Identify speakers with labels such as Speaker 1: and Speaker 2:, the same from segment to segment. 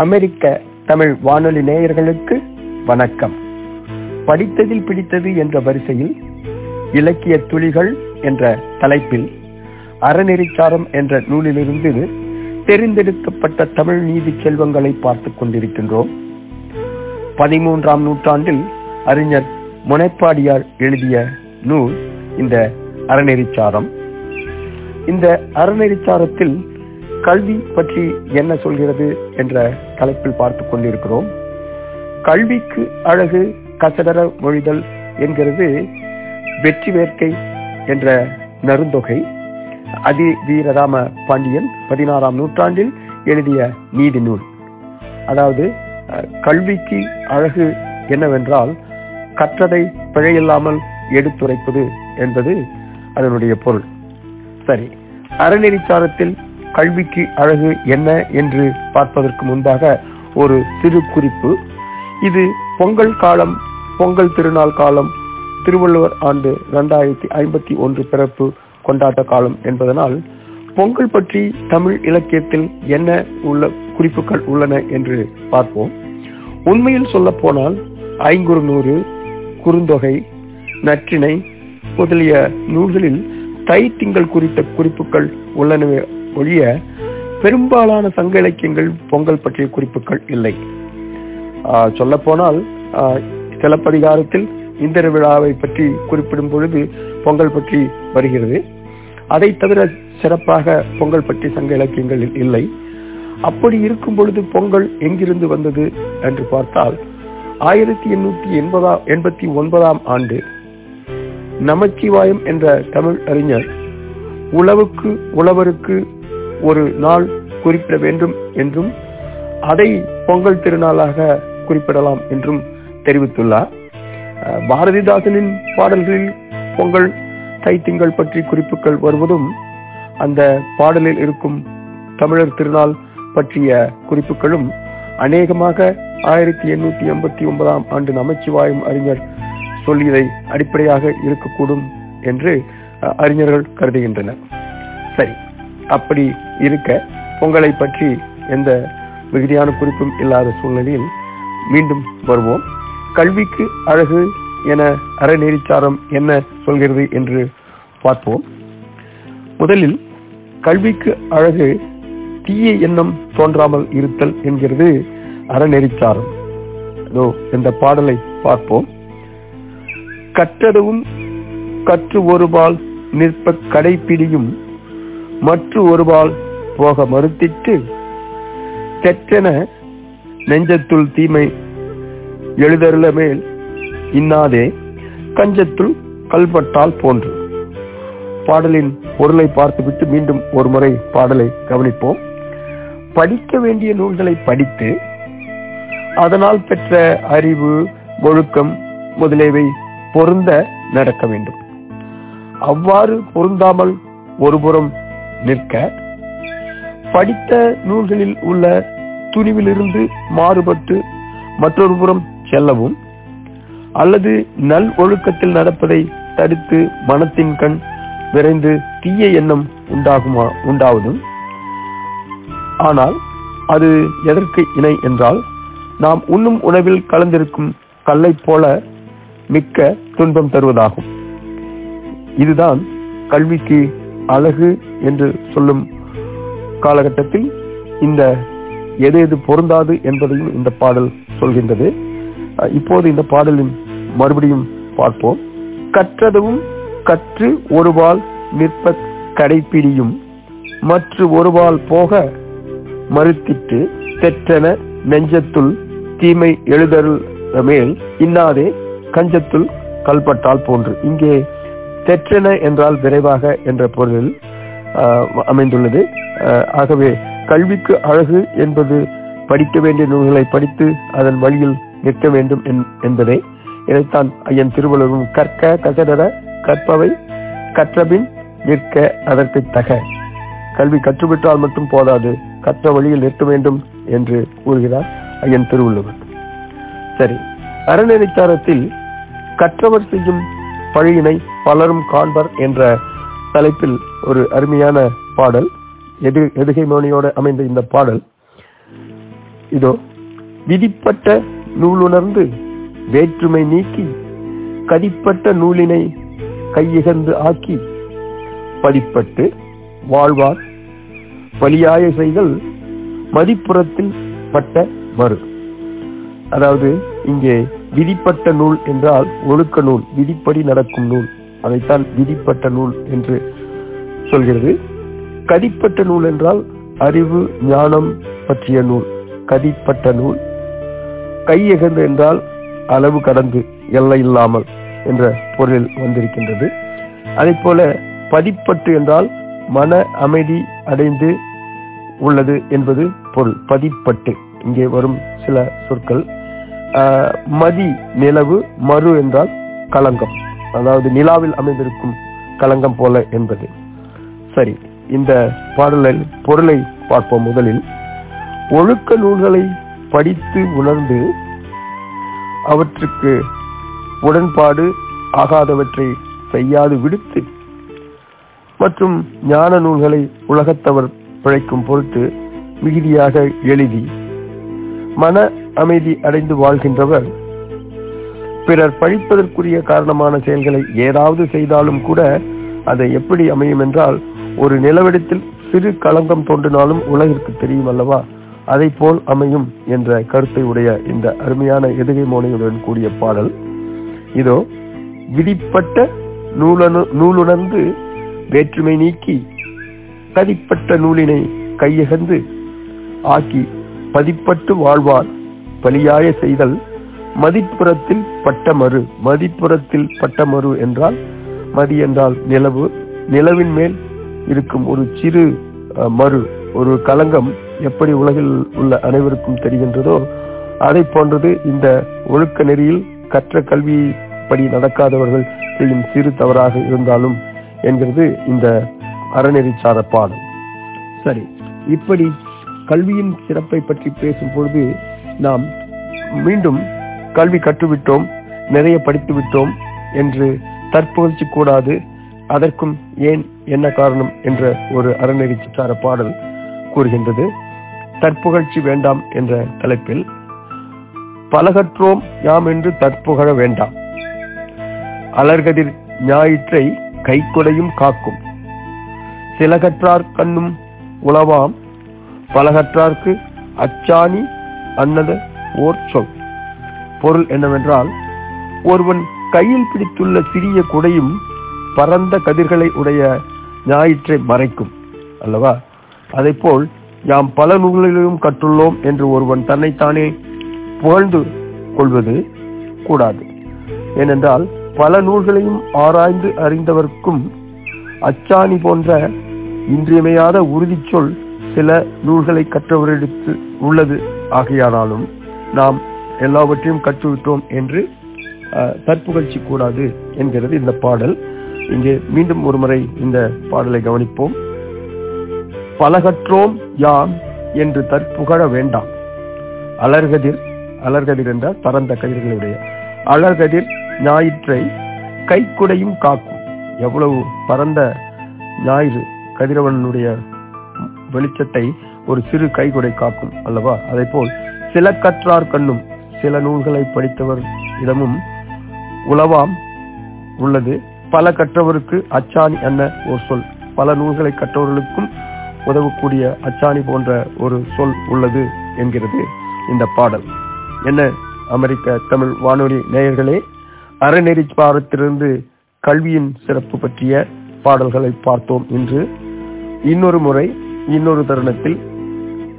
Speaker 1: அமெரிக்க தமிழ் வானொலி நேயர்களுக்கு வணக்கம். படித்ததில் பிடித்தது என்ற வரிசையில் இலக்கிய துளிகள் என்ற தலைப்பில் அறநெறிச்சாரம் என்ற நூலிலிருந்து தெரிந்தெடுக்கப்பட்ட தமிழ் நீதி செல்வங்களை பார்த்துக் கொண்டிருக்கின்றோம். பதிமூன்றாம் நூற்றாண்டில் அறிஞர் முனைப்பாடியார் எழுதிய நூல் இந்த அறநெறிச்சாரம். இந்த அறநெறிச்சாரத்தில் கல்வி பற்றி என்ன சொல்கிறது என்ற தலைப்பில் பார்த்து கொண்டிருக்கிறோம். கல்விக்கு அழகு கசடர மொழிதல் என்கிறது வெற்றி வேர்க்கை என்ற நருந்தொகை அதி வீரராம பாண்டியன் பதினாறாம் நூற்றாண்டில் எழுதிய நீதி நூல். அதாவது கல்விக்கு அழகு என்னவென்றால் கற்றதை பிழையில்லாமல் எடுத்துரைப்பது என்பது அதனுடைய பொருள். சரி அறநெறிச்சாரத்தில் கல்விக்கு அழகு என்ன என்று பார்ப்பதற்கு முன்பாக ஒரு சிறு குறிப்பு இது பொங்கல் காலம் பொங்கல் திருநாள் காலம் திருவள்ளுவர் ஆண்டு இரண்டாயிரத்தி ஐம்பத்தி ஒன்று பிறப்பு கொண்டாட்ட காலம் என்பதனால் பொங்கல் பற்றி தமிழ் இலக்கியத்தில் என்ன உள்ள குறிப்புகள் உள்ளன என்று பார்ப்போம். உண்மையில் சொல்ல போனால் ஐங்குறுநூறு குறுந்தொகை நற்றினை முதலிய நூல்களில் தை திங்கள் குறித்த குறிப்புகள் உள்ளனவே ஒழிய பெரும்பாலான சங்க இலக்கியங்கள் பொங்கல் பற்றிய குறிப்புகள் இல்லை. சொல்ல போனால் சிலப்பதிகாரத்தில் இந்திர விழாவை பற்றி குறிப்பிடும் பொழுது பொங்கல் பற்றி வருகிறது. அதை தவிர சிறப்பாக பொங்கல் பற்றி சங்க இலக்கியங்கள் இல்லை. அப்படி இருக்கும் பொழுது பொங்கல் எங்கிருந்து வந்தது என்று பார்த்தால் ஆயிரத்தி எண்ணூற்றி எண்பதாம் எண்பத்தி ஒன்பதாம் ஆண்டு நமச்சிவாயம் என்ற தமிழ் அறிஞர் உழவுக்கு உழவருக்கு ஒரு நாள் குறிப்பிட வேண்டும் என்றும் அதை பொங்கல் திருநாளாக குறிப்பிடலாம் என்றும் தெரிவித்துள்ளார். பாரதிதாசனின் பாடல்களில் பொங்கல் தைத்திங்கள் பற்றி குறிப்புகள் வருவதும் அந்த பாடலில் இருக்கும் தமிழர் திருநாள் பற்றிய குறிப்புகளும் அநேகமாக ஆயிரத்தி எண்ணூத்தி எண்பத்தி ஒன்பதாம் ஆண்டு நமச்சிவாயும் அறிஞர் சொல்லியதை அடிப்படையாக இருக்கக்கூடும் என்று அறிஞர்கள் கருதுகின்றனர். சரி அப்படி இருக்க பொங்கலை பற்றி எந்த மிகுதியான குறிப்பும் இல்லாத சூழ்நிலையில் மீண்டும் வருவோம். கல்விக்கு அழகு என அறநெறிச்சாரம் என்ன சொல்கிறது என்று பார்ப்போம். முதலில் கல்விக்கு அழகு தீய எண்ணம் தோன்றாமல் இருத்தல் என்கிறது அறநெறிச்சாரம். இதோ இந்த பாடலை பார்ப்போம். கற்றதுவும் கற்று ஒருபால் நிற்ப கடைப்பிடியும் மற்ற ஒருபால் போக மறுத்திட்டு தெற்றென நெஞ்சத்துள் தீமை எழுதருள மேல் இன்னாதே கஞ்சத்துள் கல்பட்டால் போன்று. பாடலின் பொருளை பார்த்துவிட்டு மீண்டும் ஒரு முறை பாடலை கவனிப்போம். படிக்க வேண்டிய நூல்களை படித்து அதனால் பெற்ற அறிவு ஒழுக்கம் முதலியவை பொருந்த நடக்க வேண்டும். அவ்வாறு பொருந்தாமல் ஒருபுறம் நிற்க படித்த நூல்களில் உள்ள துணிவிலிருந்து மாறுபட்டு மற்றொரு புறம் செல்லவும் அல்லது நல் ஒழுக்கத்தில் நடப்பதை தடுத்து மனத்தின் கண் விரைந்து தீய எண்ணம் உண்டாகுமா உண்டாவதும். ஆனால் அது எதற்கு இணை என்றால் நாம் உண்ணும் உணவில் கலந்திருக்கும் கல்லை போல மிக்க துன்பம் தருவதாகும். இதுதான் கல்விக்கு அழகு என்று சொல்லும் காலகட்டத்தில் இந்த எது எது பொருந்தாது என்பதையும் இந்த பாடல் சொல்கின்றது. இப்போது இந்த பாடலின் மறுபடியும் பார்ப்போம். கற்றதும் கற்று ஒருவால் நிற்ப கடைப்பிடியும். மற்ற ஒருவால் போக மறுத்திட்டு தெற்றென நெஞ்சத்துள் தீமை எழுதல் மேல் இன்னாதே கஞ்சத்துள் கல்பட்டால் போன்று. இங்கே தெற்றென என்றால் விரைவாக என்ற பொருளில் அமைந்துள்ளது. ஆகவே கல்விக்கு அழகு என்பது படிக்க வேண்டிய நூல்களை படித்து அதன் வழியில் நிற்க வேண்டும் என்பதை. இதைத்தான் ஐயன் திருவள்ளுவரும் கற்க கசடர கற்பவை கற்றபின் நிற்க அதற்கு தக. கல்வி கற்றுவிட்டால் மட்டும் போதாது கற்ற வழியில் நிற்க வேண்டும் என்று கூறுகிறார் ஐயன் திருவள்ளுவர். சரி அறநெறிச்சாரத்தில் கற்றவர் செய்யும் பழியினை பலரும் காண்பர் என்ற தலைப்பில் ஒரு அருமையான பாடல். எது எதுகை மோனியோடு அமைந்த இந்த பாடல். இதோ விதிப்பட்ட நூலுணர்ந்து வேற்றுமை நீக்கி கதிப்பட்ட நூலினை கையிகந்து ஆக்கி படிப்பட்டு வாழ்வார். பலியாய செய்தல் மதிப்புறத்தில் பட்ட மறு. அதாவது இங்கே விதிப்பட்ட நூல் என்றால் ஒழுக்க நூல் விதிப்படி நடக்கும் நூல். அதைத்தான் விதிப்பட்ட நூல் என்று சொல்கிறது. கதிப்பட்ட நூல் என்றால் அறிவு ஞானம் பற்றிய நூல். கதிப்பட்ட நூல். கையகந்து என்றால் அளவு கடந்து எல்லை இல்லாமல் என்ற பொருளில் வந்திருக்கின்றது. அதே போல பதிப்பட்டு என்றால் மன அமைதி அடைந்து உள்ளது என்பது பொருள். பதிப்பட்டு. இங்கே வரும் சில சொற்கள். மதி நிலவு மறு என்றால் களங்கம். அதாவது நிலாவில் அமைந்திருக்கும் களங்கம் போல என்பது. சரி இந்த பாடலில் பொருளை பார்ப்போம் முதலில். ஒழுக்க நூல்களை படித்து உணர்ந்து அவற்றுக்கு உடன்பாடு ஆகாதவற்றை செய்யாது விடுத்து மற்றும் ஞான நூல்களை உலகத்தவர் பிழைக்கும் பொருட்டு மிகுதியாக எழுதி மன அமைதி அடைந்து வாழ்கின்றவர். பிறர் பழிப்பதற்குரிய காரணமான செயல்களை ஏதாவது செய்தாலும் கூட அதை எப்படி அமையும் என்றால் ஒரு நிலவெடுத்தில் சிறு களங்கம் தோன்றினாலும் உலகிற்கு தெரியும் அல்லவா? அதை போல் அமையும் என்ற கருத்தை உடைய இந்த அருமையான எதுகை மோனையுடன் கூடிய பாடல். இதோ விதிப்பட்ட நூலனு நூலுணர்ந்து வேற்றுமை நீக்கி கதிப்பட்ட நூலினை கையகந்து ஆக்கி பதிப்பட்டு வாழ்வார். பலியாய செய்தல் மதிப்புறத்தில் பட்டமறு. மதிப்புறத்தில் பட்டமறு என்றால் மதி என்றால் நிலவு. நிலவின் மேல் இருக்கும் ஒரு சிறு மறு ஒரு களங்கம் எப்படி உலகில் உள்ள அனைவருக்கும் தெரிகின்றதோ அதை போன்றது இந்த ஒழுக்க நெறியில் கற்ற கல்வி படி நடக்காதவர்கள் செய்யும் சிறு தவறாக இருந்தாலும் என்கிறது இந்த அறநெறிச்சார பாடல் சரி. இப்படி கல்வியின் சிறப்பை பற்றி பேசும் பொழுது நாம் மீண்டும் கல்வி கற்றுவிட்டோம் நிறைய படித்து விட்டோம் என்று தற்புகழ்ச்சி கூடாது. அதற்கும் ஏன் என்ன காரணம் என்ற ஒரு அறநெறிச்சார பாடல் கூறுகின்றது. தற்புகழ்ச்சி வேண்டாம் என்ற தலைப்பில் பலகற்றோம் யாம் என்று தற்புகழ வேண்டாம். அலர்கதிர் ஞாயிற்றை கைக்குடையும் காக்கும். சிலகற்றார் கண்ணும் உளவாம் பலகற்றார்க்கு அச்சாணி அன்னத ஓர் சொல். பொருள் என்னவென்றால் ஒருவன் கையில் பிடித்துள்ள சிறிய குடையும் பரந்த கதிர்களை உடைய ஞாயிற்றை மறைக்கும் அல்லவா? போல் யாம் பல நூல்களிலும் கற்றுள்ளோம் என்று ஒருவன் தன்னைத்தானே புகழ்ந்து கொள்வது கூடாது. ஏனென்றால் பல நூல்களையும் ஆராய்ந்து அறிந்தவர்க்கும் அச்சாணி போன்ற இன்றியமையாத உறுதிச்சொல் சில நூல்களை கற்றவரிடத்து உள்ளது. ஆகையானாலும் நாம் எல்லாவற்றையும் கற்றுவிட்டோம் என்று தற்புகழ்ச்சி கூடாது என்கிறது இந்த பாடல். இங்கே மீண்டும் ஒருமுறை இந்த பாடலை கவனிப்போம். பலகற்றோம் யாம் என்று தற்புகழ வேண்டாம். அலர்கதிர் அலர்கதிர் என்றால் பரந்த கதிர்களுடைய. அலர்கதிர் ஞாயிற்றை கைக்குடையும் காக்கும். எவ்வளவு பரந்த ஞாயிறு கதிரவனுடைய வெளிச்சத்தை ஒரு சிறு கைகுடை காக்கும் அல்லவா? அதே போல் சில கற்றார் கண்ணும் சில நூல்களை படித்தவர் இடமும் உளவாம் உள்ளது. பல கற்றவருக்கு அச்சாணி என்ன ஒரு சொல்? பல நூல்களை கற்றவர்களுக்கும் உதவக்கூடிய அச்சாணி போன்ற ஒரு சொல் உள்ளது என்கிறது இந்த பாடல். என்ன? அமெரிக்க தமிழ் வானொலி நேயர்களே அறநெறி பாடத்திலிருந்து கல்வியின் சிறப்பு பற்றிய பாடல்களை பார்த்தோம் இன்று. இன்னொரு முறை இன்னொரு தருணத்தில்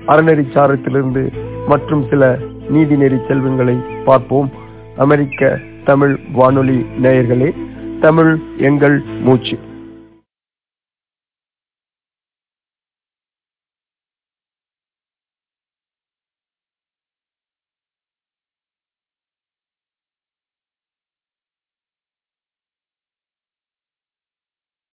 Speaker 1: அறநெறி சாரத்திலிருந்து மற்றும் சில நீதிநெறி செல்வங்களை பார்ப்போம். அமெரிக்க தமிழ் வானொலி நேயர்களே தமிழ் எங்கள் மூச்சு.